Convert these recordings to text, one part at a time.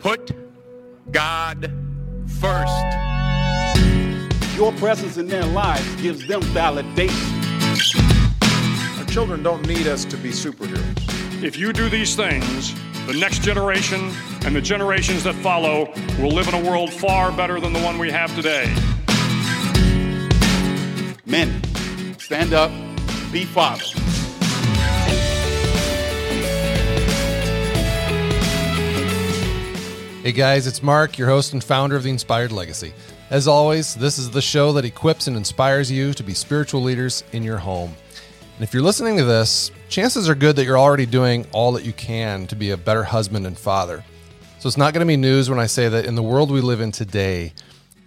Put God first. Your presence in their lives gives them validation. Our children don't need us to be superheroes. If you do these things, the next generation and the generations that follow will live in a world far better than the one we have today. Men, stand up, be fathers. Hey guys, it's Mark, your host and founder of The Inspired Legacy. As always, this is the show that equips and inspires you to be spiritual leaders in your home. And if you're listening to this, chances are good that you're already doing all that you can to be a better husband and father. So it's not going to be news when I say that in the world we live in today,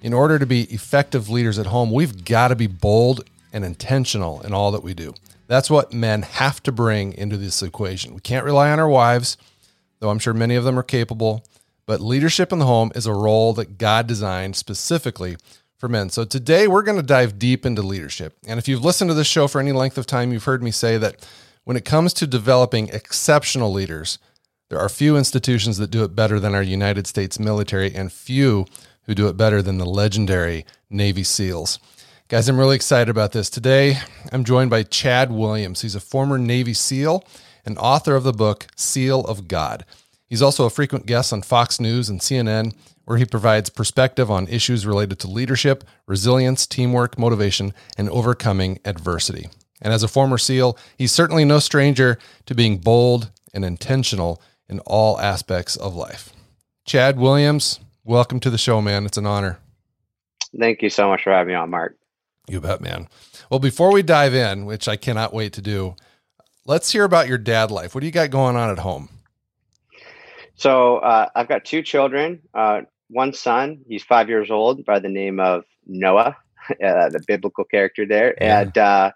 in order to be effective leaders at home, we've got to be bold and intentional in all that we do. That's what men have to bring into this equation. We can't rely on our wives, though I'm sure many of them are capable. But leadership in the home is a role that God designed specifically for men. So today we're going to dive deep into leadership. And if you've listened to this show for any length of time, you've heard me say that when it comes to developing exceptional leaders, there are few institutions that do it better than our United States military and few who do it better than the legendary Navy SEALs. Guys, I'm really excited about this. Today, I'm joined by Chad Williams. He's a former Navy SEAL and author of the book Seal of God. He's also a frequent guest on Fox News and CNN, where he provides perspective on issues related to leadership, resilience, teamwork, motivation, and overcoming adversity. And as a former SEAL, he's certainly no stranger to being bold and intentional in all aspects of life. Chad Williams, welcome to the show, man. It's an honor. Thank you so much for having me on, Mark. You bet, man. Well, before we dive in, which I cannot wait to do, let's hear about your dad life. What do you got going on at home? So uh, I've got two children. Uh, one son, he's five years old, by the name of Noah, uh, the biblical character there, yeah. and uh,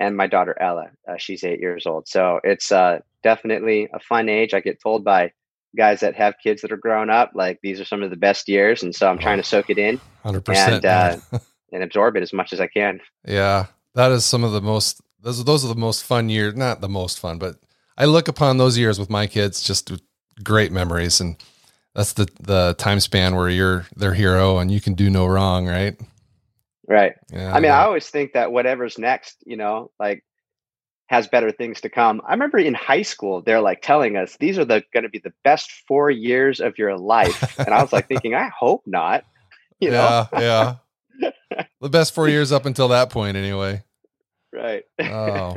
and my daughter Ella, uh, she's eight years old. So it's uh, definitely a fun age. I get told by guys that have kids that are growing up, like these are some of the best years, and so I'm trying to soak it in, hundred percent, and and absorb it as much as I can. Yeah, that is some of the most. Those are, those are the most fun years. Not the most fun, but I look upon those years with my kids just great memories and that's the the time span where you're their hero and you can do no wrong right? Right. Yeah, i mean yeah. i always think that whatever's next you know like has better things to come. I remember in high school they're like telling us these are the going to be the best four years of your life. And i was like thinking i hope not. You know? Yeah yeah. The best four years up until that point anyway. Right. Oh.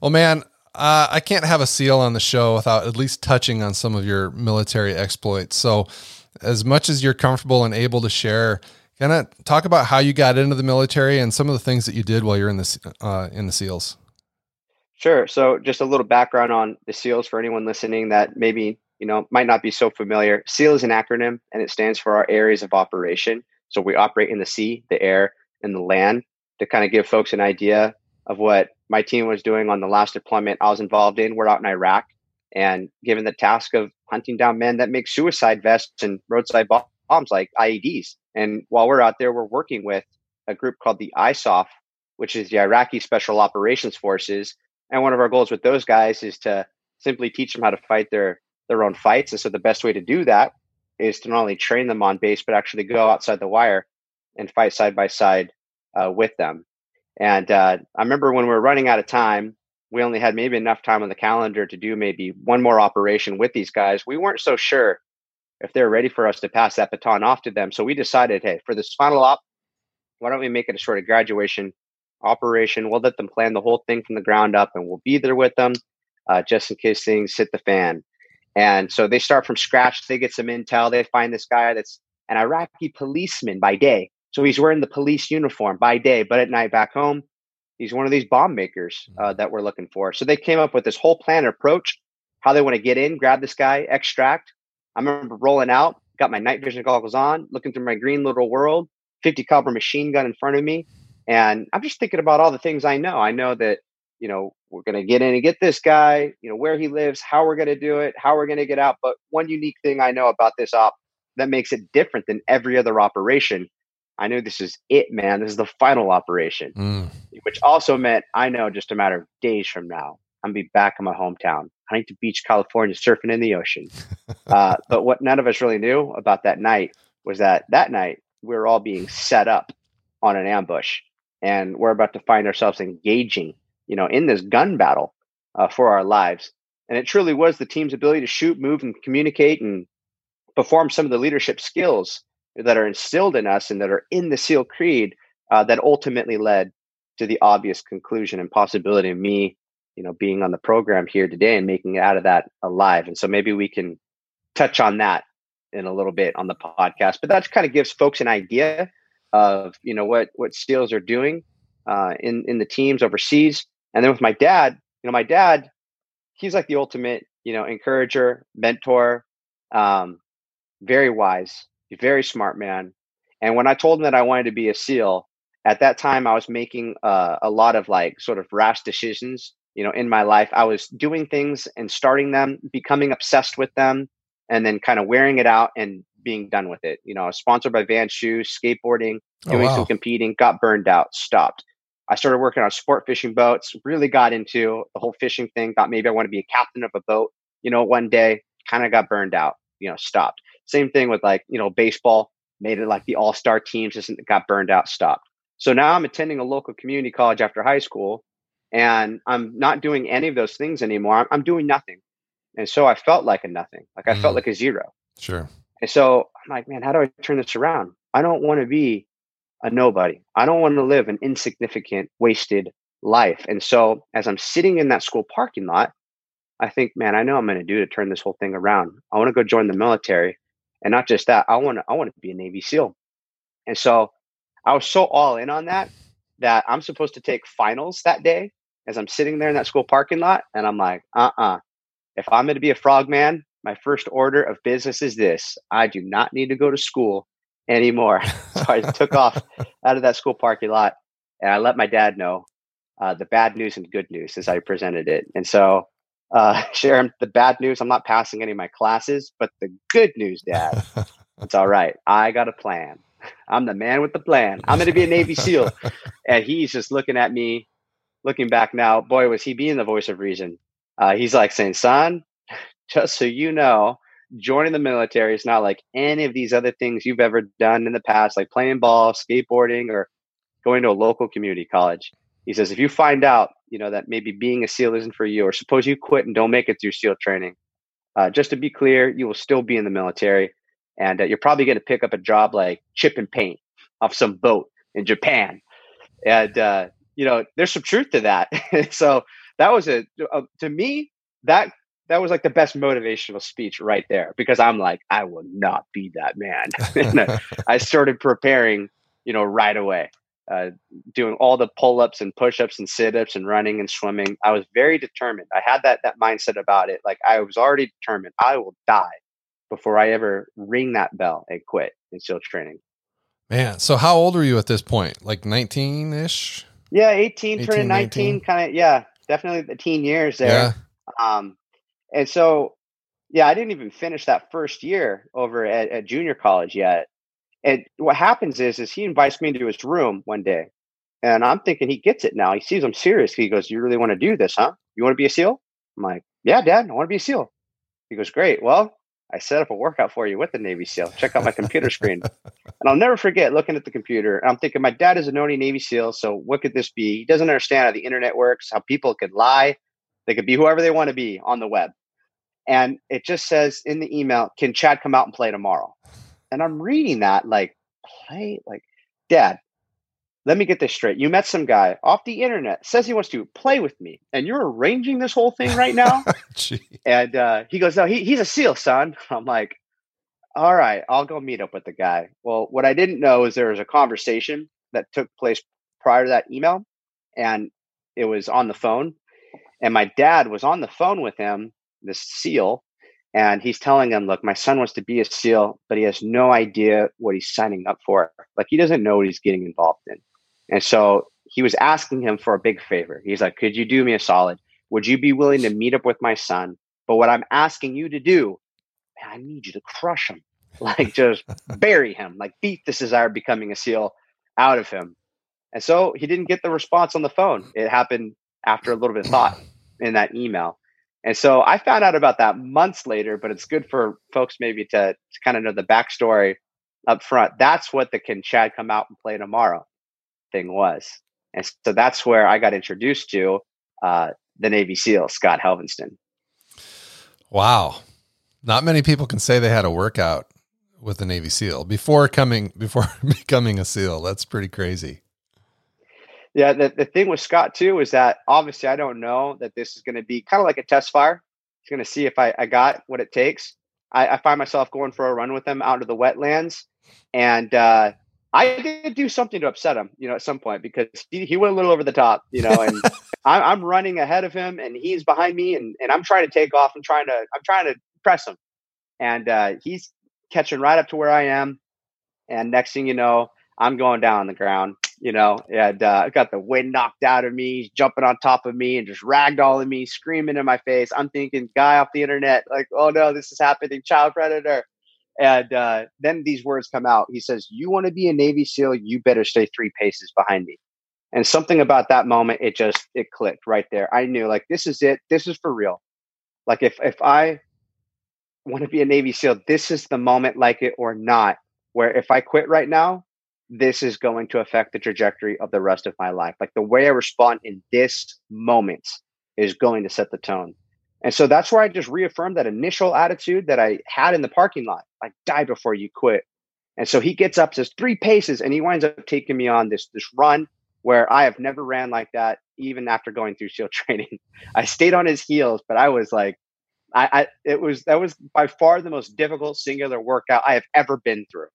Well man uh, I can't have a seal on the show without at least touching on some of your military exploits. So, as much as you're comfortable and able to share, kind of talk about how you got into the military and some of the things that you did while you're in the uh, in the SEALs. Sure. So, just a little background on the SEALs for anyone listening that maybe you know might not be so familiar. SEAL is an acronym, and it stands for our areas of operation. So, we operate in the sea, the air, and the land. To kind of give folks an idea of what my team was doing on the last deployment I was involved in. We're out in Iraq and given the task of hunting down men that make suicide vests and roadside bombs like IEDs. And while we're out there, we're working with a group called the ISOF, which is the Iraqi Special Operations Forces. And one of our goals with those guys is to simply teach them how to fight their their own fights. And so the best way to do that is to not only train them on base, but actually go outside the wire and fight side by side uh, with them. And uh, I remember when we were running out of time, we only had maybe enough time on the calendar to do maybe one more operation with these guys. We weren't so sure if they were ready for us to pass that baton off to them. So we decided, hey, for this final op, why don't we make it a sort of graduation operation? We'll let them plan the whole thing from the ground up and we'll be there with them uh, just in case things hit the fan. And so they start from scratch. They get some intel. They find this guy that's an Iraqi policeman by day so he's wearing the police uniform by day, but at night back home, he's one of these bomb makers uh, mm-hmm. that we're looking for. So they came up with this whole plan and approach, how they want to get in, grab this guy, extract. I remember rolling out, got my night vision goggles on, looking through my green little world, 50 caliber machine gun in front of me. And I'm just thinking about all the things I know. I know that, you know, we're going to get in and get this guy, you know, where he lives, how we're going to do it, how we're going to get out. But one unique thing I know about this op that makes it different than every other operation I knew this is it, man. This is the final operation, mm. which also meant I know just a matter of days from now, I'm gonna be back in my hometown, Huntington Beach, California, surfing in the ocean. Uh, but what none of us really knew about that night was that that night we were all being set up on an ambush, and we're about to find ourselves engaging, you know, in this gun battle uh, for our lives. And it truly was the team's ability to shoot, move, and communicate and perform some of the leadership skills that are instilled in us and that are in the SEAL Creed uh, that ultimately led to the obvious conclusion and possibility of me, you know, being on the program here today and making it out of that alive. And so maybe we can touch on that in a little bit on the podcast. But that kind of gives folks an idea of you know what what SEALs are doing uh, in in the teams overseas. And then with my dad, you know, my dad, he's like the ultimate, you know, encourager, mentor, um, very wise, very smart man. And when I told him that I wanted to be a SEAL, at that time I was making uh, a lot of like sort of rash decisions, you know, in my life. I was doing things and starting them, becoming obsessed with them, and then kind of wearing it out and being done with it. You know, I was sponsored by Vans Shoes, skateboarding, oh, doing oh, wow. some competing, got burned out, stopped. I started working on sport fishing boats, really got into the whole fishing thing, thought maybe I want to be a captain of a boat, you know, one day, kind of got burned out, you know, stopped. Same thing with like, you know, baseball, made it like the all star teams, just got burned out, stopped. So now I'm attending a local community college after high school and I'm not doing any of those things anymore. I'm, I'm doing nothing. And so I felt like a nothing, like I mm. felt like a zero. Sure. And so I'm like, man, how do I turn this around? I don't want to be a nobody. I don't want to live an insignificant, wasted life. And so as I'm sitting in that school parking lot, I think, man, I know I'm going to do to turn this whole thing around. I want to go join the military. And not just that, I want to I want to be a Navy SEAL. And so I was so all in on that that I'm supposed to take finals that day as I'm sitting there in that school parking lot. And I'm like, uh-uh. If I'm going to be a frogman, my first order of business is this. I do not need to go to school anymore. so I took off out of that school parking lot and I let my dad know uh, the bad news and good news as I presented it. And so, uh, share the bad news. I'm not passing any of my classes, but the good news, Dad, it's all right. I got a plan. I'm the man with the plan. I'm going to be a Navy SEAL. and he's just looking at me, looking back now. Boy, was he being the voice of reason. Uh, he's like saying, son, just so you know, joining the military is not like any of these other things you've ever done in the past, like playing ball, skateboarding, or going to a local community college. He says, if you find out, you know, that maybe being a SEAL isn't for you, or suppose you quit and don't make it through SEAL training, uh, just to be clear, you will still be in the military, and uh, you're probably going to pick up a job like chip and paint off some boat in Japan. And uh, you know, there's some truth to that. so that was a, a to me that that was like the best motivational speech right there because I'm like, I will not be that man. I started preparing, you know, right away, uh, doing all the pull ups and push ups and sit ups and running and swimming. I was very determined. I had that that mindset about it. Like I was already determined. I will die before I ever ring that bell and quit in SEAL training. Man, so how old were you at this point? Like 19 ish? Yeah, 18, 18 turning 19, kind of, yeah, definitely the teen years there. Yeah. Um, and so, yeah, I didn't even finish that first year over at, at junior college yet. And what happens is, is he invites me into his room one day, and I'm thinking he gets it now. He sees I'm serious. He goes, "You really want to do this, huh? You want to be a SEAL?" I'm like, "Yeah, Dad, I want to be a SEAL." He goes, "Great. Well, I set up a workout for you with the Navy SEAL. Check out my computer screen." And I'll never forget looking at the computer. And I'm thinking, my dad is a known Navy SEAL, so what could this be? He doesn't understand how the internet works, how people could lie. They could be whoever they want to be on the web and it just says in the email, "Can Chad come out and play tomorrow?" And I'm reading that like, play like, Dad, let me get this straight. You met some guy off the internet says he wants to play with me, and you're arranging this whole thing right now. and uh, he goes, "No, he, he's a SEAL, son." I'm like, "All right, I'll go meet up with the guy." Well, what I didn't know is there was a conversation that took place prior to that email, and it was on the phone, and my dad was on the phone with him this SEAL, and he's telling him, "Look, my son wants to be a SEAL, but he has no idea what he's signing up for. Like he doesn't know what he's getting involved in." And so he was asking him for a big favor. He's like, "Could you do me a solid? Would you be willing to meet up with my son? But what I'm asking you to do, man, I need you to crush him, like just bury him, like beat this desire of becoming a SEAL out of him." And so he didn't get the response on the phone. It happened after a little bit of thought. in that email. And so I found out about that months later, but it's good for folks maybe to, to kind of know the backstory up front. That's what the Can Chad come out and play tomorrow thing was. And so that's where I got introduced to uh, the Navy SEAL, Scott Helvenston. Wow. Not many people can say they had a workout with the Navy SEAL before coming before becoming a SEAL. That's pretty crazy. Yeah, the, the thing with Scott too is that obviously I don't know that this is going to be kind of like a test fire. He's going to see if I, I got what it takes. I, I, find myself going for a run with him out of the wetlands, and uh, I did do something to upset him, you know, at some point because he, he went a little over the top, you know, and I'm, I'm running ahead of him and he's behind me and, and I'm trying to take off. I'm trying to, I'm trying to press him and uh, he's catching right up to where I am. And next thing you know, I'm going down on the ground, you know, and uh, I got the wind knocked out of me. Jumping on top of me and just ragdolling me, screaming in my face. I'm thinking, guy off the internet, like, oh no, this is happening, child predator. And uh, then these words come out. He says, You want to be a Navy SEAL, you better stay three paces behind me. And something about that moment, it just it clicked right there. I knew like this is it. This is for real. Like if if I want to be a Navy SEAL, this is the moment, like it or not, where if I quit right now, this is going to affect the trajectory of the rest of my life. Like the way I respond in this moment is going to set the tone. And so that's where I just reaffirmed that initial attitude that I had in the parking lot, like die before you quit. And so he gets up, says three paces, and he winds up taking me on this this run where I have never ran like that, even after going through SEAL training. I stayed on his heels, but I was like, I, I it was that was by far the most difficult singular workout I have ever been through.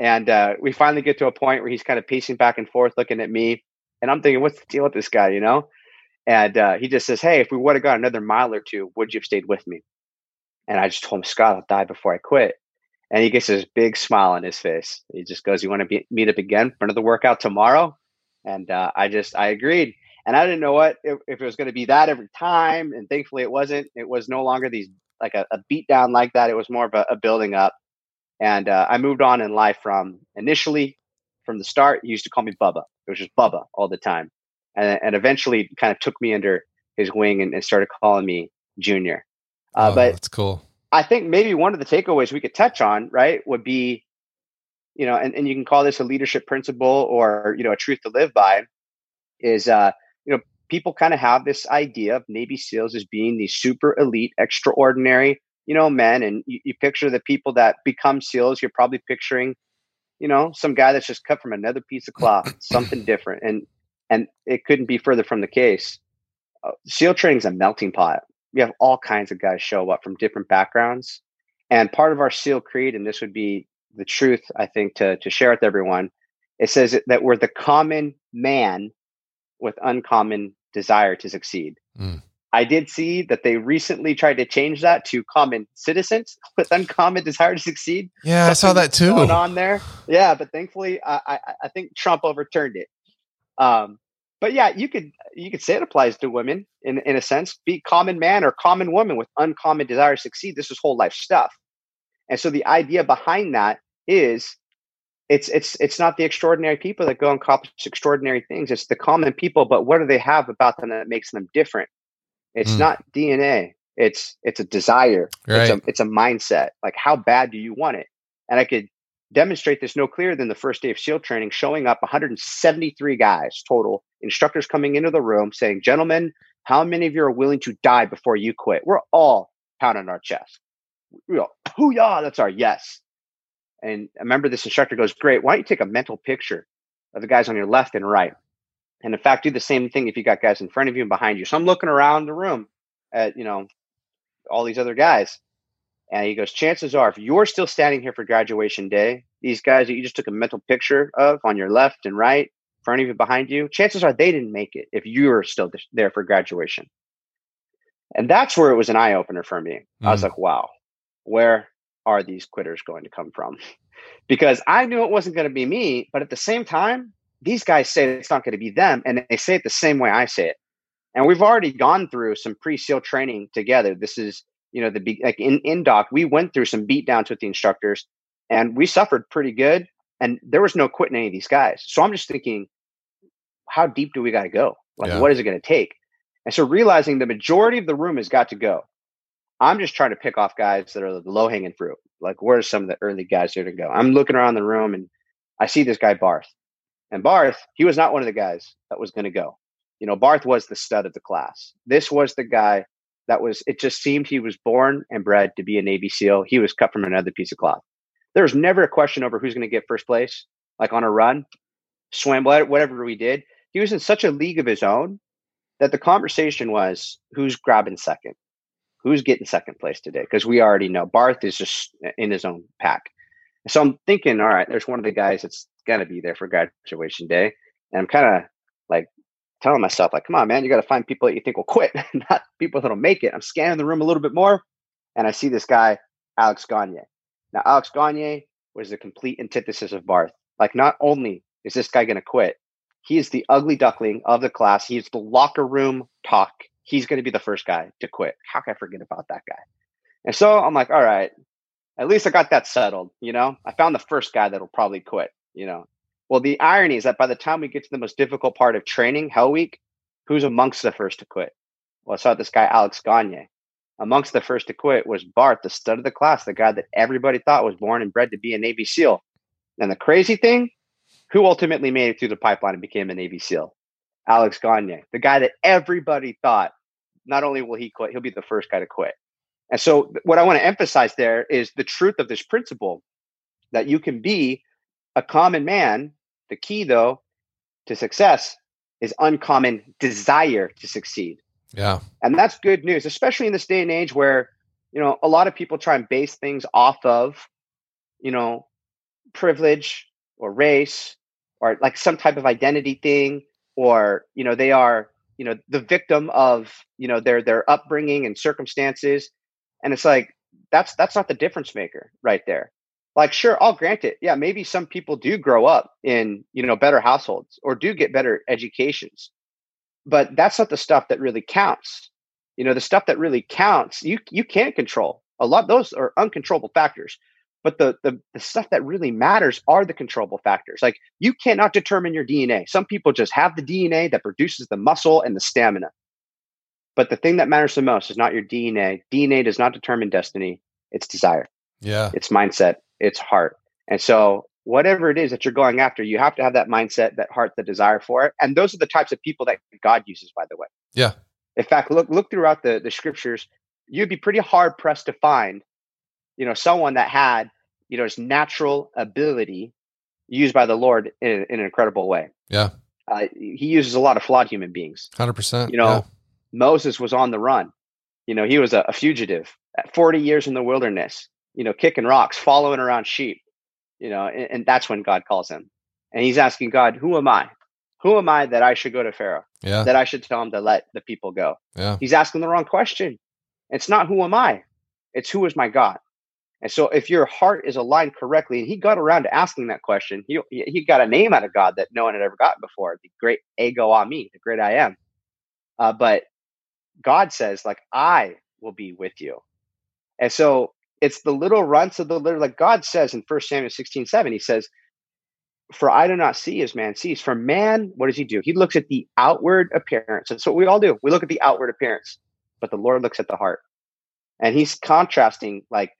And uh, we finally get to a point where he's kind of pacing back and forth, looking at me, and I'm thinking, what's the deal with this guy, you know? And uh, he just says, Hey, if we would have got another mile or two, would you have stayed with me? And I just told him, Scott, I'll die before I quit. And he gets this big smile on his face. He just goes, You want to meet up again for another workout tomorrow? And uh, I just, I agreed. And I didn't know what, if, if it was going to be that every time. And thankfully it wasn't. It was no longer these, like a, a beat down like that. It was more of a, a building up. And uh, I moved on in life from initially, from the start, he used to call me Bubba. It was just Bubba all the time and, and eventually kind of took me under his wing and, and started calling me Junior. Uh, oh, but that's cool. I think maybe one of the takeaways we could touch on, right, would be, you know, and, and you can call this a leadership principle or, you know, a truth to live by is, uh, you know, people kind of have this idea of Navy SEALs as being these super elite, extraordinary, you know, men. And you, you picture the people that become SEALs, you're probably picturing, you know, some guy that's just cut from another piece of cloth, something different. And and it couldn't be further from the case. Uh, SEAL training is a melting pot. We have all kinds of guys show up from different backgrounds, and part of our SEAL creed, and this would be the truth, I think, to to share with everyone. It says that we're the common man with uncommon desire to succeed. Mm. I did see that they recently tried to change that to common citizens with uncommon desire to succeed. Yeah, Something I saw that too. Going on there, yeah, but thankfully, I, I, I think Trump overturned it. Um, but yeah, you could you could say it applies to women in in a sense. Be common man or common woman with uncommon desire to succeed. This is whole life stuff. And so the idea behind that is it's it's it's not the extraordinary people that go and accomplish extraordinary things. It's the common people, but what do they have about them that makes them different? It's mm. not DNA. It's it's a desire. Right. It's a it's a mindset. Like how bad do you want it? And I could demonstrate this no clearer than the first day of SEAL training, showing up 173 guys total, instructors coming into the room saying, Gentlemen, how many of you are willing to die before you quit? We're all pounding our chest. We go, hoo-yah, that's our yes. And I remember this instructor goes, Great, why don't you take a mental picture of the guys on your left and right? And in fact, do the same thing if you got guys in front of you and behind you. So I'm looking around the room at, you know, all these other guys. And he goes, chances are, if you're still standing here for graduation day, these guys that you just took a mental picture of on your left and right, front of you, behind you, chances are they didn't make it if you're still there for graduation. And that's where it was an eye opener for me. Mm. I was mm. like, wow, where are these quitters going to come from? because I knew it wasn't going to be me, but at the same time, these guys say it's not going to be them, and they say it the same way I say it. And we've already gone through some pre-SEAL training together. This is you know, the like in in doc, we went through some beat downs with the instructors, and we suffered pretty good. And there was no quitting any of these guys. So I'm just thinking, how deep do we got to go? Like, yeah. what is it going to take? And so realizing the majority of the room has got to go. I'm just trying to pick off guys that are the low hanging fruit. Like, where's some of the early guys there to go? I'm looking around the room and I see this guy, Barth. And Barth, he was not one of the guys that was going to go. You know, Barth was the stud of the class. This was the guy that was, it just seemed he was born and bred to be a Navy SEAL. He was cut from another piece of cloth. There was never a question over who's going to get first place, like on a run, swim, whatever we did. He was in such a league of his own that the conversation was who's grabbing second, who's getting second place today, because we already know Barth is just in his own pack. So I'm thinking, all right, there's one of the guys that's gonna be there for graduation day, and I'm kind of like telling myself, like, come on, man, you got to find people that you think will quit, not people that'll make it. I'm scanning the room a little bit more, and I see this guy, Alex Gagne. Now, Alex Gagne was the complete antithesis of Barth. Like, not only is this guy going to quit, he is the ugly duckling of the class. He's the locker room talk. He's going to be the first guy to quit. How can I forget about that guy? And so I'm like, all right, at least I got that settled. You know, I found the first guy that'll probably quit. You know, well, the irony is that by the time we get to the most difficult part of training, Hell Week, who's amongst the first to quit? Well, I saw this guy, Alex Gagne. Amongst the first to quit was Barth, the stud of the class, the guy that everybody thought was born and bred to be a Navy SEAL. And the crazy thing, who ultimately made it through the pipeline and became a Navy SEAL? Alex Gagne, the guy that everybody thought not only will he quit, he'll be the first guy to quit. And so, what I want to emphasize there is the truth of this principle that you can be a common man. The key, though, to success is uncommon desire to succeed. Yeah. And that's good news, especially in this day and age where, you know, a lot of people try and base things off of, you know, privilege or race or like some type of identity thing or you know they are you know the victim of you know their their upbringing and circumstances and it's like that's that's not the difference maker right there. Like sure i'll grant it. Yeah maybe some people do grow up in you know better households or do get better educations. But that's not the stuff that really counts. You know the stuff that really counts you you can't control. A lot those are uncontrollable factors. But the, the the stuff that really matters are the controllable factors. Like you cannot determine your dna some people just have the dna that produces the muscle and the stamina but the thing that matters the most is not your dna dna does not determine destiny it's desire yeah it's mindset it's heart and so whatever it is that you're going after you have to have that mindset that heart the desire for it and those are the types of people that god uses by the way yeah in fact look look throughout the the scriptures you'd be pretty hard pressed to find you know, someone that had, you know, his natural ability used by the Lord in, in an incredible way. Yeah. Uh, he uses a lot of flawed human beings. 100%. You know, yeah. Moses was on the run. You know, he was a, a fugitive at 40 years in the wilderness, you know, kicking rocks, following around sheep, you know, and, and that's when God calls him. And he's asking God, who am I? Who am I that I should go to Pharaoh? Yeah. That I should tell him to let the people go? Yeah. He's asking the wrong question. It's not who am I? It's who is my God? And so, if your heart is aligned correctly, and he got around to asking that question, he he got a name out of God that no one had ever gotten before, the great Ego Eimi, the great I am. Uh, but God says, like, I will be with you. And so it's the little runts of the little, like God says in First Samuel 16, 7, he says, For I do not see as man sees. For man, what does he do? He looks at the outward appearance. That's what we all do. We look at the outward appearance, but the Lord looks at the heart. And he's contrasting like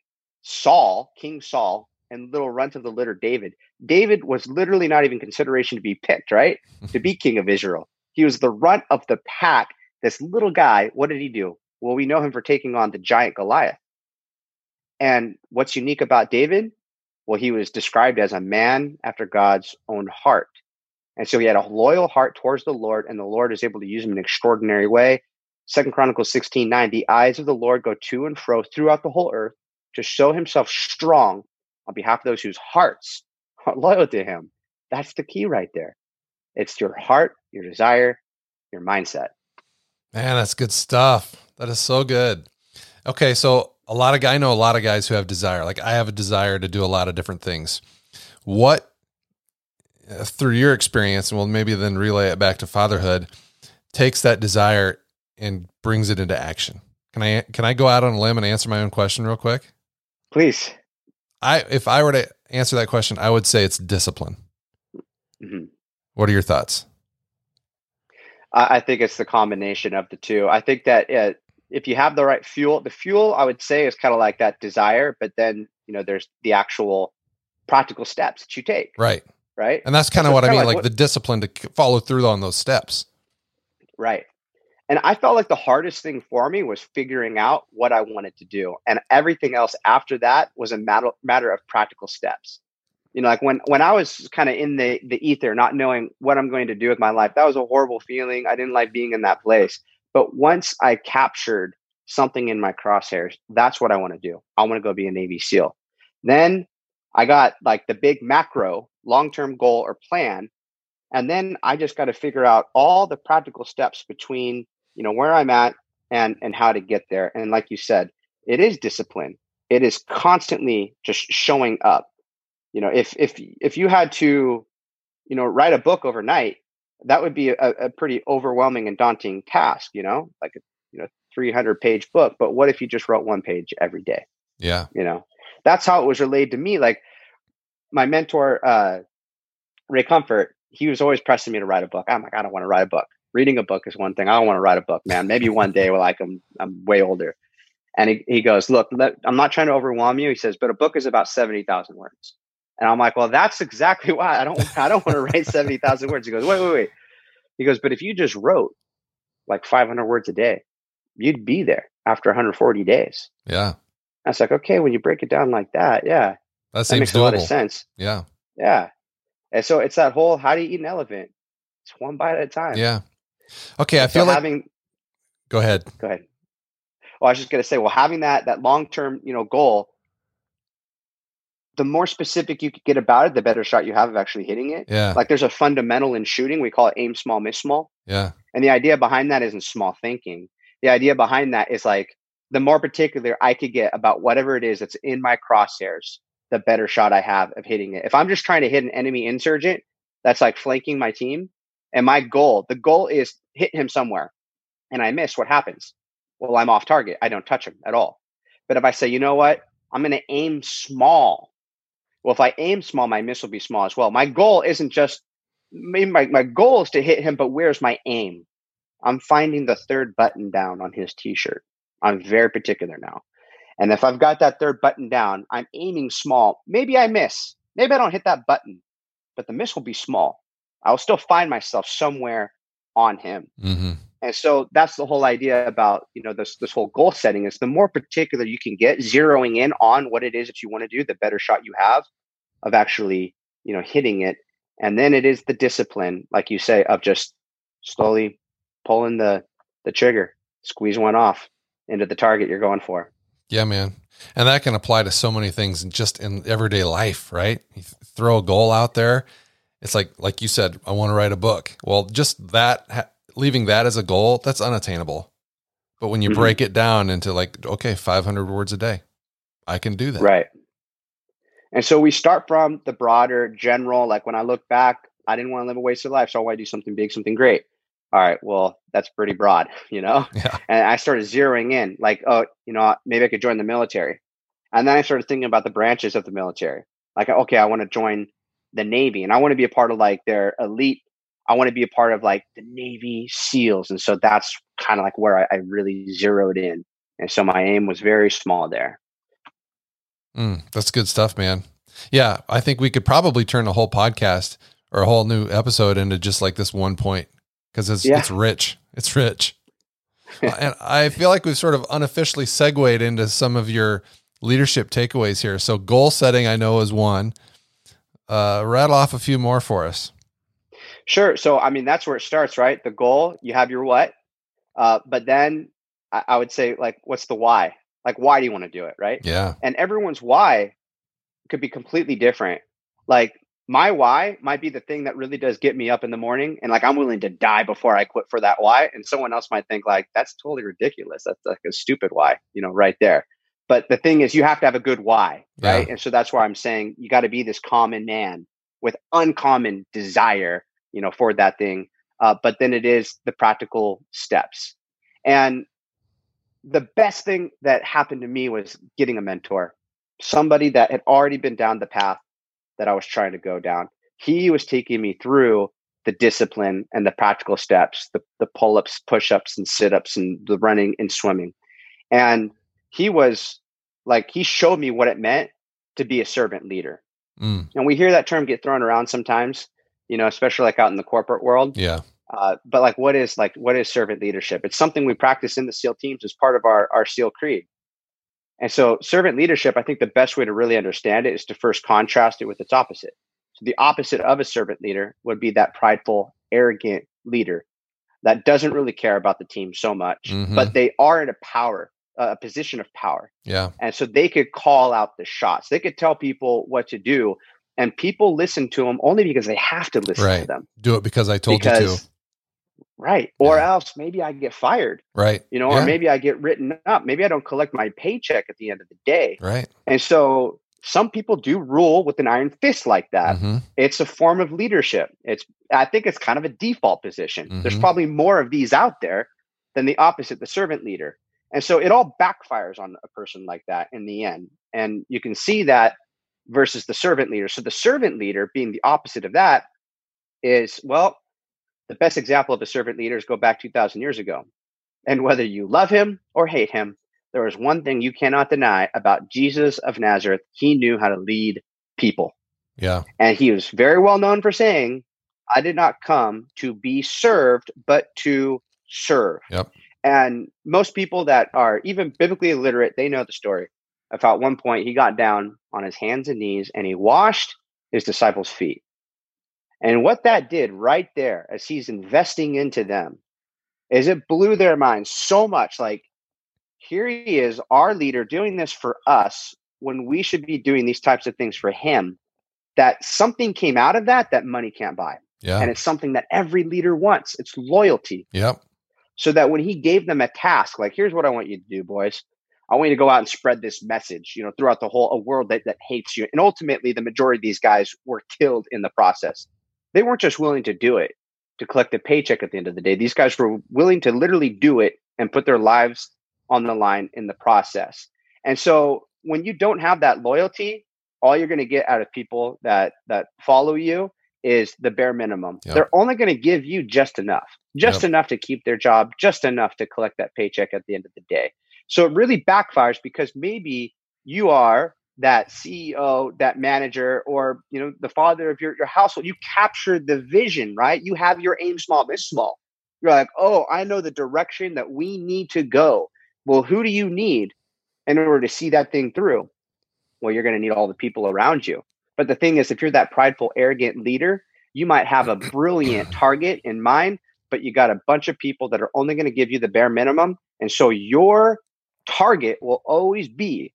Saul, King Saul, and little runt of the litter, David. David was literally not even consideration to be picked, right? to be king of Israel. He was the runt of the pack. This little guy, what did he do? Well, we know him for taking on the giant Goliath. And what's unique about David? Well, he was described as a man after God's own heart. And so he had a loyal heart towards the Lord, and the Lord is able to use him in an extraordinary way. Second Chronicles 16 9, the eyes of the Lord go to and fro throughout the whole earth to show himself strong on behalf of those whose hearts are loyal to him. That's the key right there. It's your heart, your desire, your mindset. Man, that's good stuff. That is so good. Okay, so a lot of guy I know a lot of guys who have desire. Like I have a desire to do a lot of different things. What uh, through your experience and we'll maybe then relay it back to fatherhood takes that desire and brings it into action. Can I can I go out on a limb and answer my own question real quick? Please. I if I were to answer that question, I would say it's discipline. Mm-hmm. What are your thoughts? I, think it's the combination of the two. I think that uh, if you have the right fuel, the fuel I would say is kind of like that desire, but then you know there's the actual practical steps that you take. Right. Right. And that's kind of So what I mean, like like, what- the discipline to follow through on those steps. Right. And I felt like the hardest thing for me was figuring out what I wanted to do. And everything else after that was a matter, matter of practical steps. You know, like when, when I was kind of in the, the ether, not knowing what I'm going to do with my life, that was a horrible feeling. I didn't like being in that place. But once I captured something in my crosshairs, that's what I want to do. I want to go be a Navy SEAL. Then I got like the big macro long term goal or plan and then i just got to figure out all the practical steps between you know where i'm at and and how to get there and like you said it is discipline it is constantly just showing up you know if if if you had to you know write a book overnight that would be a, a pretty overwhelming and daunting task you know like a you know 300 page book but what if you just wrote one page every day Yeah. you know? That's how it was relayed to me like my mentor uh ray comfort he was always pressing me to write a book. I'm like i don't want to write a book. Reading a book is one thing. I don't want to write a book man. Maybe one day when like i'm i'm way older. And he, he goes look let, i'm not trying to overwhelm you. He says but a book is about 70000 words and i'm like well that's exactly why i don't i don't want to write 70000 words he goes wait wait wait he goes but if you just wrote like 500 words a day you'd be there after 140 days Yeah. I was like, okay, when you break it down like that, yeah, That that makes a lot of sense. Yeah. Yeah. And so it's that whole how do you eat an elephant? It's one bite at a time. Yeah. Okay. I So feel like, having go ahead. go ahead. Well, I was just gonna say, well, having that that long term, you know, goal, the more specific you could get about it, the better shot you have of actually hitting it. Yeah. Like there's a fundamental in shooting, we call it aim small, miss small. Yeah. And the idea behind that isn't small thinking. The idea behind that is like the more particular I could get about whatever it is that's in my crosshairs, the better shot I have of hitting it. If I'm just trying to hit an enemy insurgent that's like flanking my team, and my goal, the goal is hit him somewhere, and I miss, what happens? Well, I'm off target. I don't touch him at all. But if I say, you know what, I'm going to aim small. Well, if I aim small, my miss will be small as well. My goal isn't just my, my goal is to hit him, but where's my aim? I'm finding the third button down on his t-shirt. I'm very particular now. And if I've got that third button down, I'm aiming small. Maybe I miss. Maybe I don't hit that button, but the miss will be small. I'll still find myself somewhere on him. Mm-hmm. And so that's the whole idea about, you know, this this whole goal setting is the more particular you can get, zeroing in on what it is that you want to do, the better shot you have of actually, you know, hitting it. And then it is the discipline, like you say, of just slowly pulling the the trigger, squeeze one off into the target you're going for. Yeah, man. And that can apply to so many things in just in everyday life, right? You th- throw a goal out there. It's like, like you said, I want to write a book. Well, just that, ha- leaving that as a goal, that's unattainable. But when you Mhm. break it down into like, okay, 500 words a day, I can do that. Right. And so we start from the broader general, like when I look back, I didn't want to live a wasted life. So I want to do something big, something great. All right. Well, that's pretty broad, you know? Yeah. And I started zeroing in, like, oh, you know, maybe I could join the military. And then I started thinking about the branches of the military. Like, okay, I want to join the Navy and I want to be a part of like their elite. I want to be a part of like the Navy SEALs. And so that's kind of like where I, I really zeroed in. And so my aim was very small there. Mm, that's good stuff, man. Yeah. I think we could probably turn a whole podcast or a whole new episode into just like this one point because it's, Yeah. it's rich. It's rich. Uh, and I feel like we've sort of unofficially segued into some of your leadership takeaways here. So goal setting, I know is one. Uh, rattle off a few more for us. Sure. So, I mean, that's where it starts, right? The goal, you have your what. Uh, but then I, I would say, like, what's the why? Like, why do you want to do it, right? Yeah. And everyone's why could be completely different. Like, my why might be the thing that really does get me up in the morning. And like, I'm willing to die before I quit for that why. And someone else might think, like, that's totally ridiculous. That's like a stupid why, you know, right there. But the thing is, you have to have a good why, Yeah. right? And so that's why I'm saying you got to be this common man with uncommon desire, you know, for that thing. Uh, but then it is the practical steps. And the best thing that happened to me was getting a mentor, somebody that had already been down the path that I was trying to go down. He was taking me through the discipline and the practical steps, the, the pull ups, push ups, and sit ups, and the running and swimming. And he was like, he showed me what it meant to be a servant leader. Mm, And we hear that term get thrown around sometimes, you know, especially like out in the corporate world. yeah. Uh, but like, what is like, what is servant leadership? It's something we practice in the SEAL teams as part of our, our SEAL creed. And so servant leadership, I think the best way to really understand it is to first contrast it with its opposite. So the opposite of a servant leader would be that prideful, arrogant leader that doesn't really care about the team so much, Mhm. but they are in a power, a position of power. Yeah. And so they could call out the shots. They could tell people what to do. And people listen to them only because they have to listen to them. Do it because I told you to. Right. Or Yeah. else maybe I get fired, Right. you know, Yeah. or maybe I get written up. Maybe I don't collect my paycheck at the end of the day. Right. And so some people do rule with an iron fist like that. hmm It's a form of leadership. It's I think it's kind of a default position. There's Mhm. probably more of these out there than the opposite, the servant leader. And so it all backfires on a person like that in the end. And you can see that versus the servant leader. So the servant leader being the opposite of that is well, the best example of a servant leader is go back 2000 years ago. And whether you love him or hate him, there is one thing you cannot deny about Jesus of Nazareth. He knew how to lead people. Yeah. And he was very well known for saying, I did not come to be served, but to serve. Yep. And most people that are even biblically illiterate, they know the story how at one point he got down on his hands and knees and he washed his disciples' feet. And what that did right there, as he's investing into them, is it blew their minds so much. Like, here he is, our leader, doing this for us when we should be doing these types of things for him. That something came out of that that money can't buy. Yeah. And it's something that every leader wants it's loyalty. Yep. So that when he gave them a task, like, here's what I want you to do, boys. I want you to go out and spread this message, you know, throughout the whole a world that, that hates you. And ultimately, the majority of these guys were killed in the process. They weren't just willing to do it to collect a paycheck at the end of the day. These guys were willing to literally do it and put their lives on the line in the process. And so when you don't have that loyalty, all you're going to get out of people that that follow you is the bare minimum. Yep. They're only going to give you just enough, just Yep. enough to keep their job, just enough to collect that paycheck at the end of the day. So it really backfires because maybe you are that CEO, that manager, or you know, the father of your, your household. You capture the vision, right? You have your aim small, miss small. You're like, oh, I know the direction that we need to go. Well, who do you need in order to see that thing through? Well, you're going to need all the people around you. But the thing is, if you're that prideful, arrogant leader, you might have a brilliant target in mind, but you got a bunch of people that are only going to give you the bare minimum. And so your target will always be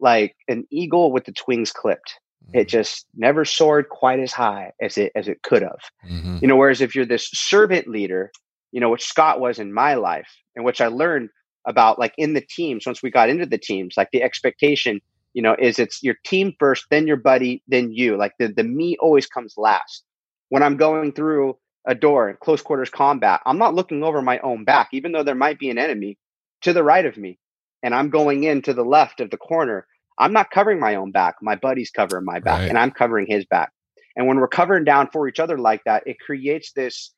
like an eagle with its wings clipped. Mm-hmm. It just never soared quite as high as it as it could have. hmm You know, whereas if you're this servant leader, you know, which Scott was in my life, and which I learned about like in the teams once we got into the teams, like the expectation, you know, is it's your team first, then your buddy, then you. Like the, the me always comes last. When I'm going through a door in close quarters combat, I'm not looking over my own back, even though there might be an enemy to the right of me. And I'm going in to the left of the corner. I'm not covering my own back. My buddy's covering my back, Right. and I'm covering his back. And when we're covering down for each other like that, it creates this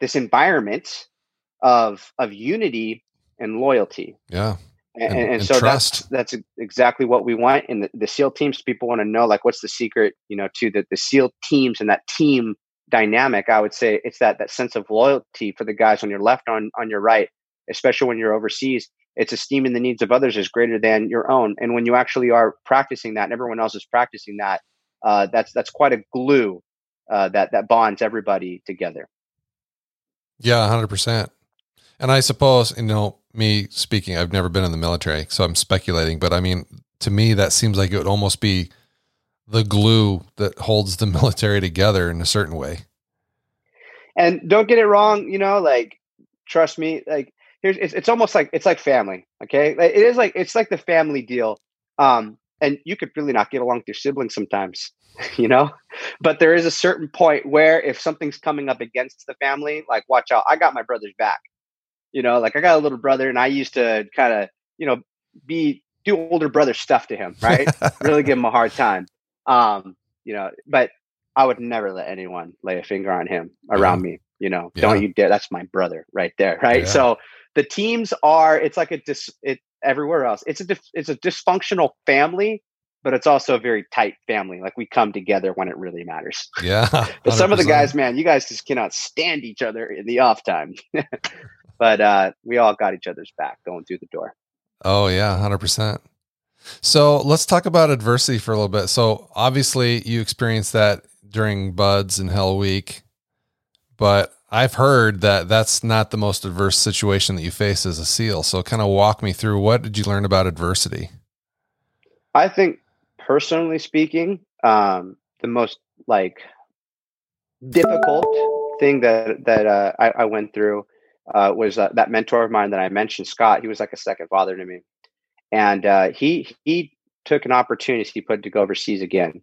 this environment of of unity and loyalty. Yeah. And, And- and, and so trust. that's that's exactly what we want in the, the SEAL teams. People want to know like what's the secret, you know, to the, the SEAL teams and that team dynamic. I would say it's that that sense of loyalty for the guys on your left, on on your right, especially when you're overseas. It's esteeming the needs of others is greater than your own. And when you actually are practicing that, and everyone else is practicing that, uh, that's that's quite a glue uh, that that bonds everybody together. Yeah, hundred percent. And I suppose you know me speaking. I've never been in the military, so I'm speculating. But I mean, to me, that seems like it would almost be the glue that holds the military together in a certain way. and don't get it wrong you know like trust me like here's it's, it's almost like it's like family okay it is like it's like the family deal um and you could really not get along with your siblings sometimes you know but there is a certain point where if something's coming up against the family like watch out i got my brother's back you know like i got a little brother and i used to kind of you know be do older brother stuff to him right really give him a hard time um you know but I would never let anyone lay a finger on him around me. You know, Yeah. don't you dare. That's my brother right there. Right. Yeah. So the teams are. It's like a dis. It everywhere else. It's a dif, it's a dysfunctional family, but it's also a very tight family. Like we come together when it really matters. Yeah. But some of the guys, man, you guys just cannot stand each other in the off time. but uh, we all got each other's back going through the door. Oh yeah, hundred percent. So let's talk about adversity for a little bit. So obviously you experienced that during BUD/S and Hell Week, but I've heard that that's not the most adverse situation that you face as a SEAL. So kind of walk me through what did you learn about adversity? I think, personally speaking, um, the most like difficult thing that that uh, I, I went through uh, was uh, that mentor of mine that I mentioned, Scott. He was like a second father to me, and uh, he he took an opportunity he put to go overseas again,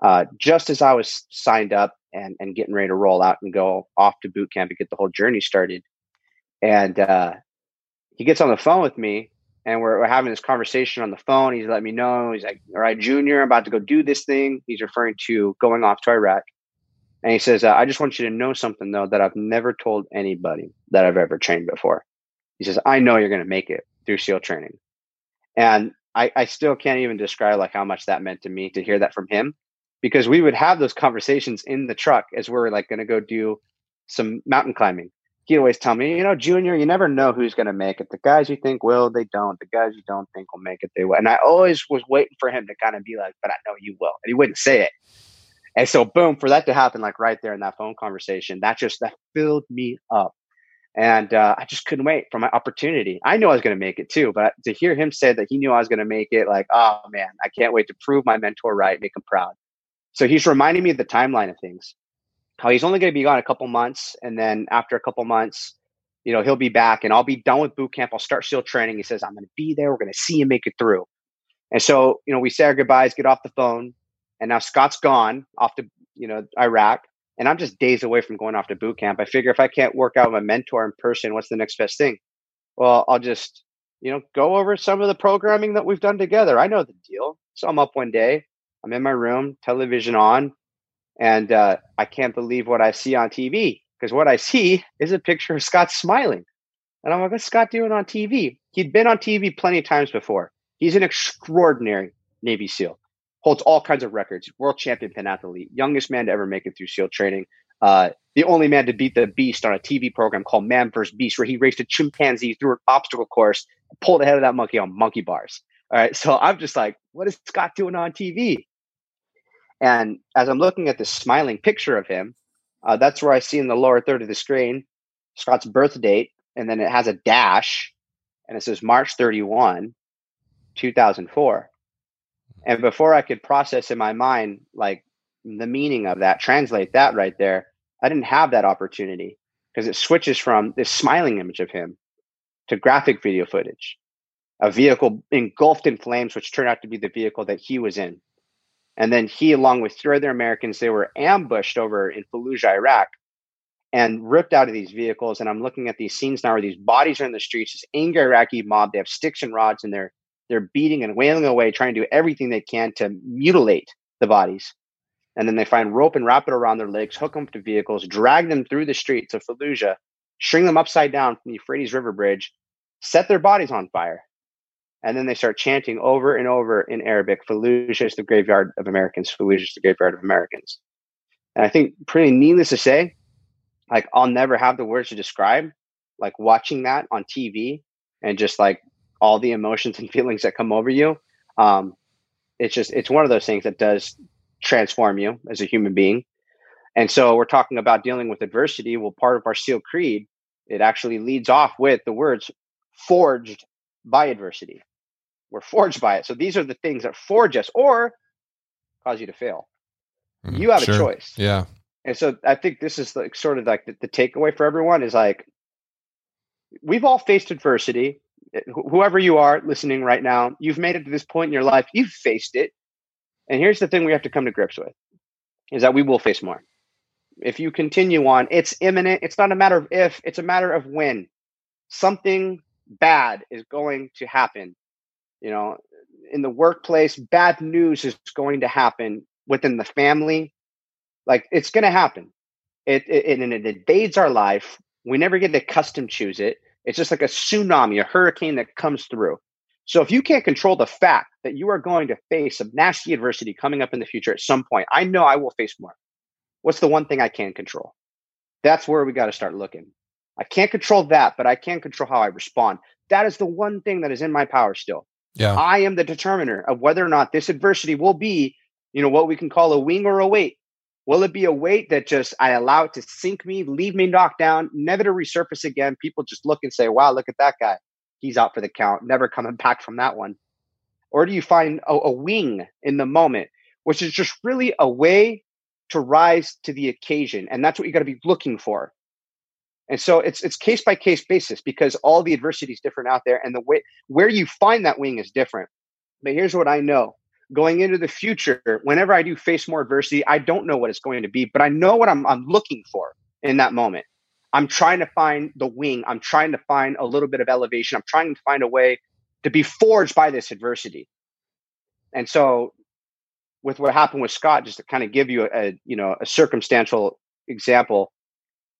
uh, just as I was signed up and and getting ready to roll out and go off to boot camp and get the whole journey started, and uh, he gets on the phone with me and we're, we're having this conversation on the phone. He's letting me know. He's like, "All right, Junior, I'm about to go do this thing." He's referring to going off to Iraq, and he says, uh, "I just want you to know something though that I've never told anybody that I've ever trained before." He says, "I know you're going to make it through SEAL training," and I, I still can't even describe like how much that meant to me to hear that from him, because we would have those conversations in the truck as we're like going to go do some mountain climbing he'd always tell me, you know, Junior, you never know who's going to make it. The guys you think will, they don't. The guys you don't think will make it, they will. And I always was waiting for him to kind of be like, but I know you will. And he wouldn't say it. And so, boom, for that to happen, like right there in that phone conversation, that just that filled me up. And uh, I just couldn't wait for my opportunity. I knew I was going to make it too, but to hear him say that he knew I was going to make it, like, oh man, I can't wait to prove my mentor right, make him proud. So he's reminding me of the timeline of things how he's only going to be gone a couple months and then after a couple months you know he'll be back and i'll be done with boot camp. I'll start seal training. He says i'm going to be there. We're going to see him make it through. And so you know we say our goodbyes get off the phone and now scott's gone off to you know iraq and i'm just days away from going off to boot camp. I figure if i can't work out with my mentor in person what's the next best thing? Well i'll just you know go over some of the programming that we've done together. I know the deal. So i'm up one day i'm in my room television on and uh, I can't believe what I see on TV because what I see is a picture of Scott smiling. And I'm like, what's Scott doing on TV? He'd been on TV plenty of times before. He's an extraordinary Navy SEAL, holds all kinds of records, world champion pentathlete, youngest man to ever make it through SEAL training, uh, the only man to beat the beast on a TV program called Man vs. Beast, where he raced a chimpanzee through an obstacle course, pulled ahead of that monkey on monkey bars. All right. So I'm just like, what is Scott doing on TV? And as I'm looking at this smiling picture of him, uh, that's where I see in the lower third of the screen Scott's birth date, and then it has a dash, and it says March 31, 2004. And before I could process in my mind like the meaning of that, translate that right there, I didn't have that opportunity because it switches from this smiling image of him to graphic video footage, a vehicle engulfed in flames, which turned out to be the vehicle that he was in. And then he, along with three other Americans, they were ambushed over in Fallujah, Iraq, and ripped out of these vehicles. And I'm looking at these scenes now where these bodies are in the streets, this angry Iraqi mob, they have sticks and rods, and they're they're beating and wailing away, trying to do everything they can to mutilate the bodies. And then they find rope and wrap it around their legs, hook them to vehicles, drag them through the streets of Fallujah, string them upside down from the Euphrates River Bridge, set their bodies on fire. And then they start chanting over and over in Arabic, Fallujah is the graveyard of Americans, Fallujah is the graveyard of Americans. And I think pretty needless to say, like I'll never have the words to describe like watching that on TV and just like all the emotions and feelings that come over you. Um, it's just it's one of those things that does transform you as a human being. And so we're talking about dealing with adversity. Well, part of our SEAL creed, it actually leads off with the words forged by adversity. We're forged by it. So these are the things that forge us or cause you to fail. Mm, You have a choice. Yeah. And so I think this is like sort of like the, the takeaway for everyone is like we've all faced adversity. Wh- Whoever you are listening right now, you've made it to this point in your life. You've faced it. And here's the thing we have to come to grips with is that we will face more. If you continue on, it's imminent. It's not a matter of if, it's a matter of when. Something bad is going to happen. You know, in the workplace, bad news is going to happen within the family, Like it's going to happen. It, it, and it invades our life. We never get to custom choose it. It's just like a tsunami, a hurricane that comes through. So if you can't control the fact that you are going to face some nasty adversity coming up in the future at some point, I know I will face more. What's the one thing I can control? That's where we got to start looking. I can't control that, but I can control how I respond. That is the one thing that is in my power still. Yeah. I am the determiner of whether or not this adversity will be, you know, what we can call a wing or a weight. Will it be a weight that just I allow it to sink me, leave me knocked down, never to resurface again? People just look and say, wow, look at that guy. He's out for the count, never coming back from that one. Or do you find a, a wing in the moment, which is just really a way to rise to the occasion? And that's what you got to be looking for. And so it's it's case by case basis because all the adversity is different out there, and the way where you find that wing is different. But here's what I know: going into the future, whenever I do face more adversity, I don't know what it's going to be, but I know what I'm, I'm looking for in that moment. I'm trying to find the wing. I'm trying to find a little bit of elevation. I'm trying to find a way to be forged by this adversity. And so, with what happened with Scott, just to kind of give you a, a you know a circumstantial example,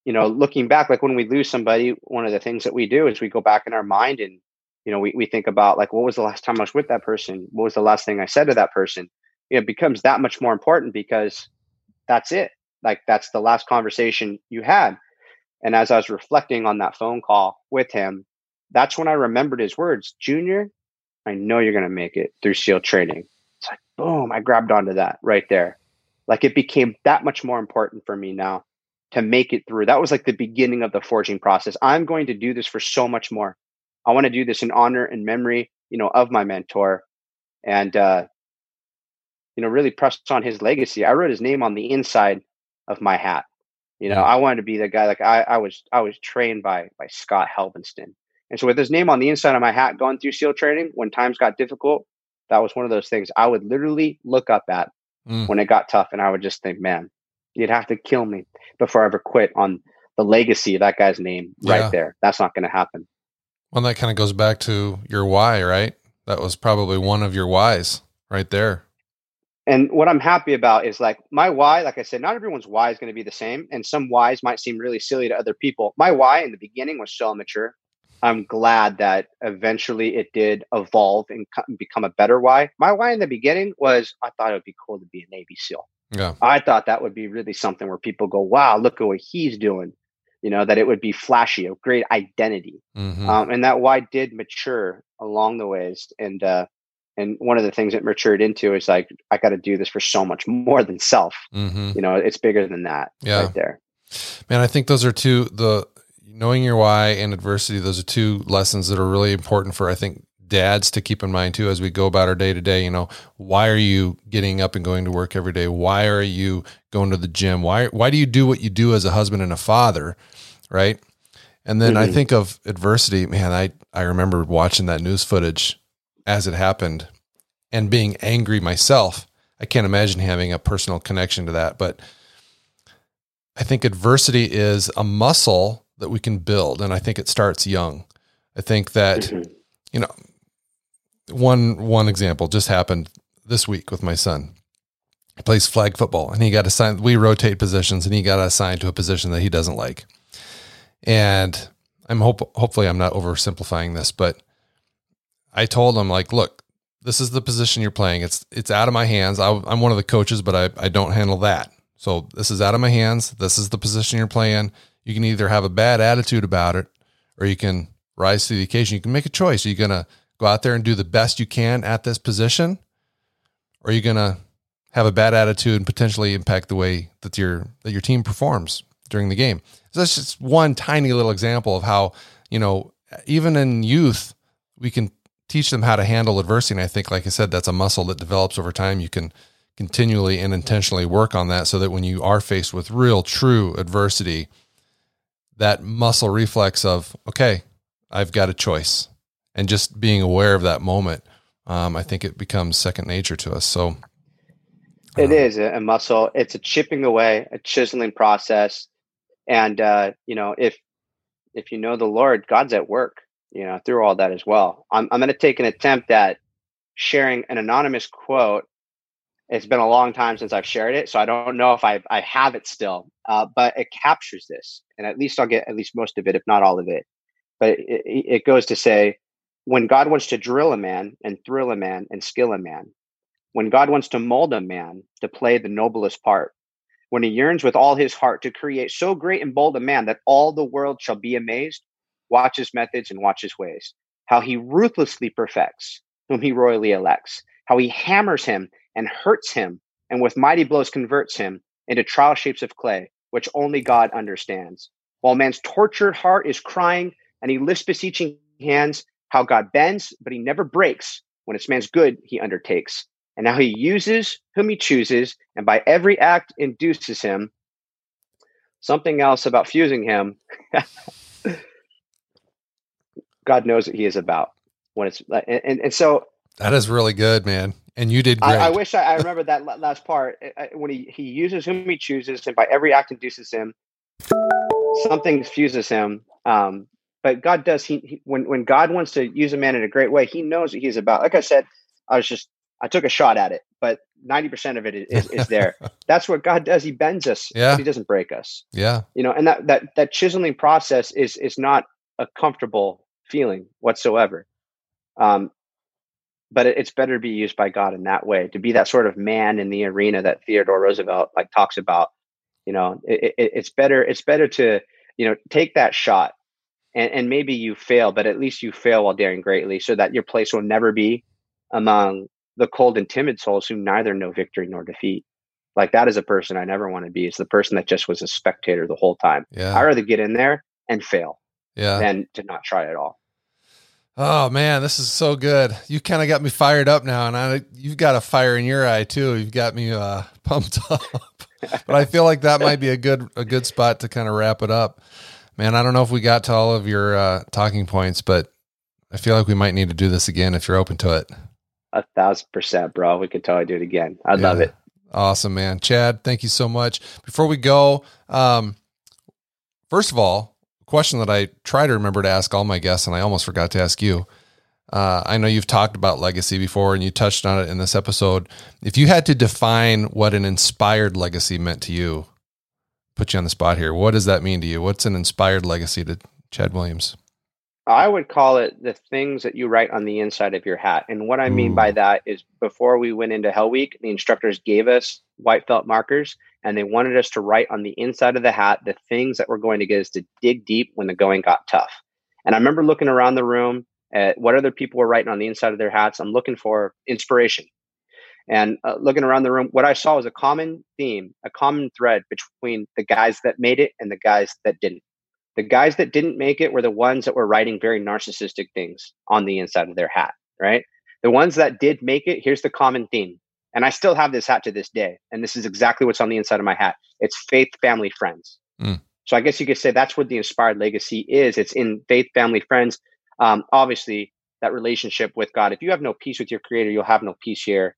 you know, looking back, like when we lose somebody, one of the things that we do is we go back in our mind and you know, we, we think about like, what was the last time I was with that person? What was the last thing I said to that person? It becomes that much more important because that's it. Like that's the last conversation you had. And as I was reflecting on that phone call with him, that's when I remembered his words, Junior, I know you're going to make it through SEAL training. It's like, boom, I grabbed onto that right there. Like it became that much more important for me now to make it through. That was like the beginning of the forging process. I'm going to do this for so much more. I want to do this in honor and memory, you know, of my mentor, and uh, you know, really press on his legacy. I wrote his name on the inside of my hat. You know, I wanted to be the guy like I, I was. I was trained by by Scott Helvenston, and so with his name on the inside of my hat, going through SEAL training when times got difficult, that was one of those things I would literally look up at mm. when it got tough, and I would just think, man, you'd have to kill me before I ever quit on the legacy of that guy's name right yeah. there. That's not going to happen. Well, that kind of goes back to your why, right? That was probably one of your whys right there. And what I'm happy about is like my why, like I said, not everyone's why is going to be the same. And some whys might seem really silly to other people. My why in the beginning was so immature. I'm glad that eventually it did evolve and become a better why. My why in the beginning was I thought it would be cool to be a Navy SEAL. Yeah. I thought that would be really something where people go, wow, look at what he's doing you know that it would be flashy a great identity mm-hmm. um, and that why did mature along the ways and uh and one of the things it matured into is like i got to do this for so much more than self mm-hmm. you know it's bigger than that yeah. right there man i think those are two the knowing your why and adversity those are two lessons that are really important for i think dads to keep in mind too as we go about our day to day you know why are you getting up and going to work every day? Why are you going to the gym? Why why do you do what you do as a husband and a father right? And then mm-hmm. i think of adversity. Man i i remember watching that news footage as it happened and being angry myself. I can't imagine having a personal connection to that but i think adversity is a muscle that we can build and i think it starts young. I think that mm-hmm. you know one one example just happened this week with my son. He plays flag football and he got assigned we rotate positions and he got assigned to a position that he doesn't like. And I'm hope hopefully I'm not oversimplifying this, but I told him like, look, this is the position you're playing. It's it's out of my hands. I, am one of the coaches, but I, I don't handle that. So this is out of my hands. This is the position you're playing. You can either have a bad attitude about it, or you can rise to the occasion. You can make a choice. Are you gonna go out there and do the best you can at this position? Or are you going to have a bad attitude and potentially impact the way that your that your team performs during the game? So that's just one tiny little example of how, you know, even in youth, we can teach them how to handle adversity. And I think, like I said, that's a muscle that develops over time. You can continually and intentionally work on that so that when you are faced with real, true adversity, that muscle reflex of, okay, I've got a choice and just being aware of that moment, um, I think it becomes second nature to us. So it uh, is a muscle. It's a chipping away, a chiseling process, and uh, you know if if you know the Lord, God's at work. You know through all that as well. I'm I'm going to take an attempt at sharing an anonymous quote It's been a long time since I've shared it, so I don't know if I I have it still. Uh, but it captures this, and at least I'll get at least most of it, if not all of it. But it, it goes to say, when God wants to drill a man and thrill a man and skill a man, when God wants to mold a man to play the noblest part, when he yearns with all his heart to create so great and bold a man that all the world shall be amazed, watch his methods and watch his ways, how he ruthlessly perfects whom he royally elects, how he hammers him and hurts him, and with mighty blows converts him into trial shapes of clay, which only God understands. While man's tortured heart is crying and he lifts beseeching hands, how God bends, but he never breaks. When it's man's good, he undertakes. And now he uses whom he chooses, and by every act induces him. Something else about fusing him. God knows what he is about when it's and, and, and so that is really good, man. And you did great. I, I wish I, I remember that last part when he, he uses whom he chooses, and by every act induces him. Something fuses him. Um, but God does. He, he, when when God wants to use a man in a great way, He knows what He's about. Like I said, I was just I took a shot at it, but ninety percent of it is, is there. That's what God does. He bends us. Yeah. He doesn't break us. Yeah. You know, and that that that chiseling process is is not a comfortable feeling whatsoever. Um, but it's better to be used by God in that way to be that sort of man in the arena that Theodore Roosevelt like talks about. You know, it, it, it's better. It's better to you know take that shot, and, and maybe you fail, but at least you fail while daring greatly, so that your place will never be among the cold and timid souls who neither know victory nor defeat. Like that is a person I never want to be. It's the person that just was a spectator the whole time. Yeah. I'd rather get in there and fail yeah. than to not try at all. Oh man, this is so good. You kind of got me fired up now, and I you've got a fire in your eye too. You've got me uh, pumped up. but I feel like that might be a good a good spot to kind of wrap it up. Man, I don't know if we got to all of your uh, talking points, but I feel like we might need to do this again if you're open to it. A thousand percent, bro. We could totally do it again. I yeah. love it. Awesome, man. Chad, thank you so much. Before we go, um, first of all, question that I try to remember to ask all my guests, and I almost forgot to ask you. Uh, I know you've talked about legacy before and you touched on it in this episode. If you had to define what an inspired legacy meant to you, put you on the spot here. What does that mean to you? What's an inspired legacy to Chad Williams? I would call it the things that you write on the inside of your hat. And what I mean by that is before we went into Hell Week, the instructors gave us white felt markers and they wanted us to write on the inside of the hat the things that were going to get us to dig deep when the going got tough. And I remember looking around the room at what other people were writing on the inside of their hats. I'm looking for inspiration. And uh, looking around the room, what I saw was a common theme, a common thread between the guys that made it and the guys that didn't. The guys that didn't make it were the ones that were writing very narcissistic things on the inside of their hat, right? The ones that did make it, here's the common theme. And I still have this hat to this day. And this is exactly what's on the inside of my hat. It's faith, family, friends. Mm. So I guess you could say that's what the inspired legacy is. It's in faith, family, friends. Um, obviously, that relationship with God. If you have no peace with your creator, you'll have no peace here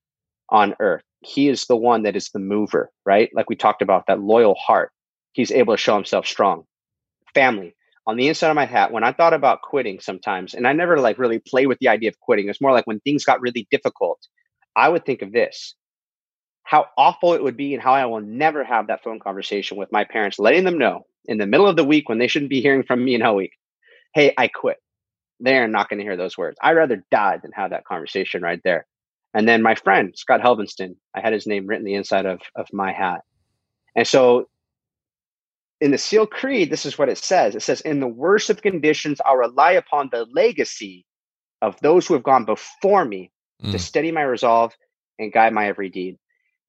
on earth. He is the one that is the mover, right? Like we talked about, that loyal heart. He's able to show himself strong family on the inside of my hat when i thought about quitting sometimes and i never like really play with the idea of quitting it's more like when things got really difficult i would think of this how awful it would be and how i will never have that phone conversation with my parents letting them know in the middle of the week when they shouldn't be hearing from me in hell week hey i quit they're not going to hear those words i'd rather die than have that conversation right there and then my friend scott Helvenston, i had his name written the inside of, of my hat and so in the Seal Creed, this is what it says. It says, In the worst of conditions, I'll rely upon the legacy of those who have gone before me mm. to steady my resolve and guide my every deed.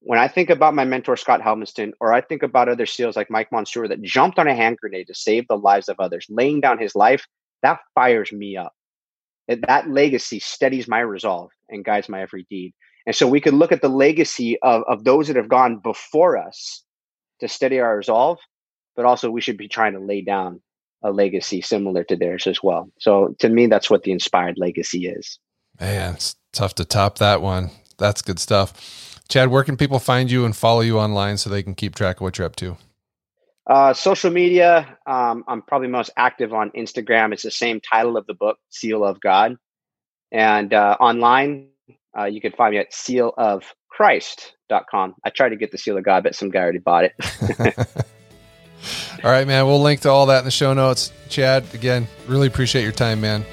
When I think about my mentor, Scott Helvenston, or I think about other SEALs like Mike Monsoor that jumped on a hand grenade to save the lives of others, laying down his life, that fires me up. That legacy steadies my resolve and guides my every deed. And so we could look at the legacy of, of those that have gone before us to steady our resolve but also we should be trying to lay down a legacy similar to theirs as well. So to me, that's what the inspired legacy is. Man, it's tough to top that one. That's good stuff. Chad, where can people find you and follow you online so they can keep track of what you're up to? Uh, social media, um, I'm probably most active on Instagram. It's the same title of the book, Seal of God. And uh, online, uh, you can find me at sealofchrist.com. I tried to get the seal of God, but some guy already bought it. all right, man. We'll link to all that in the show notes. Chad, again, really appreciate your time, man.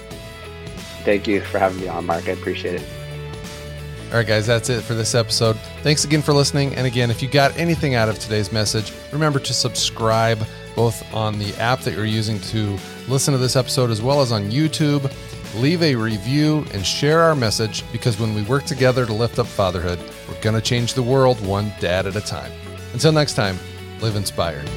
Thank you for having me on, Mark. I appreciate it. All right, guys, that's it for this episode. Thanks again for listening. And again, if you got anything out of today's message, remember to subscribe both on the app that you're using to listen to this episode as well as on YouTube. Leave a review and share our message because when we work together to lift up fatherhood, we're going to change the world one dad at a time. Until next time, live inspired.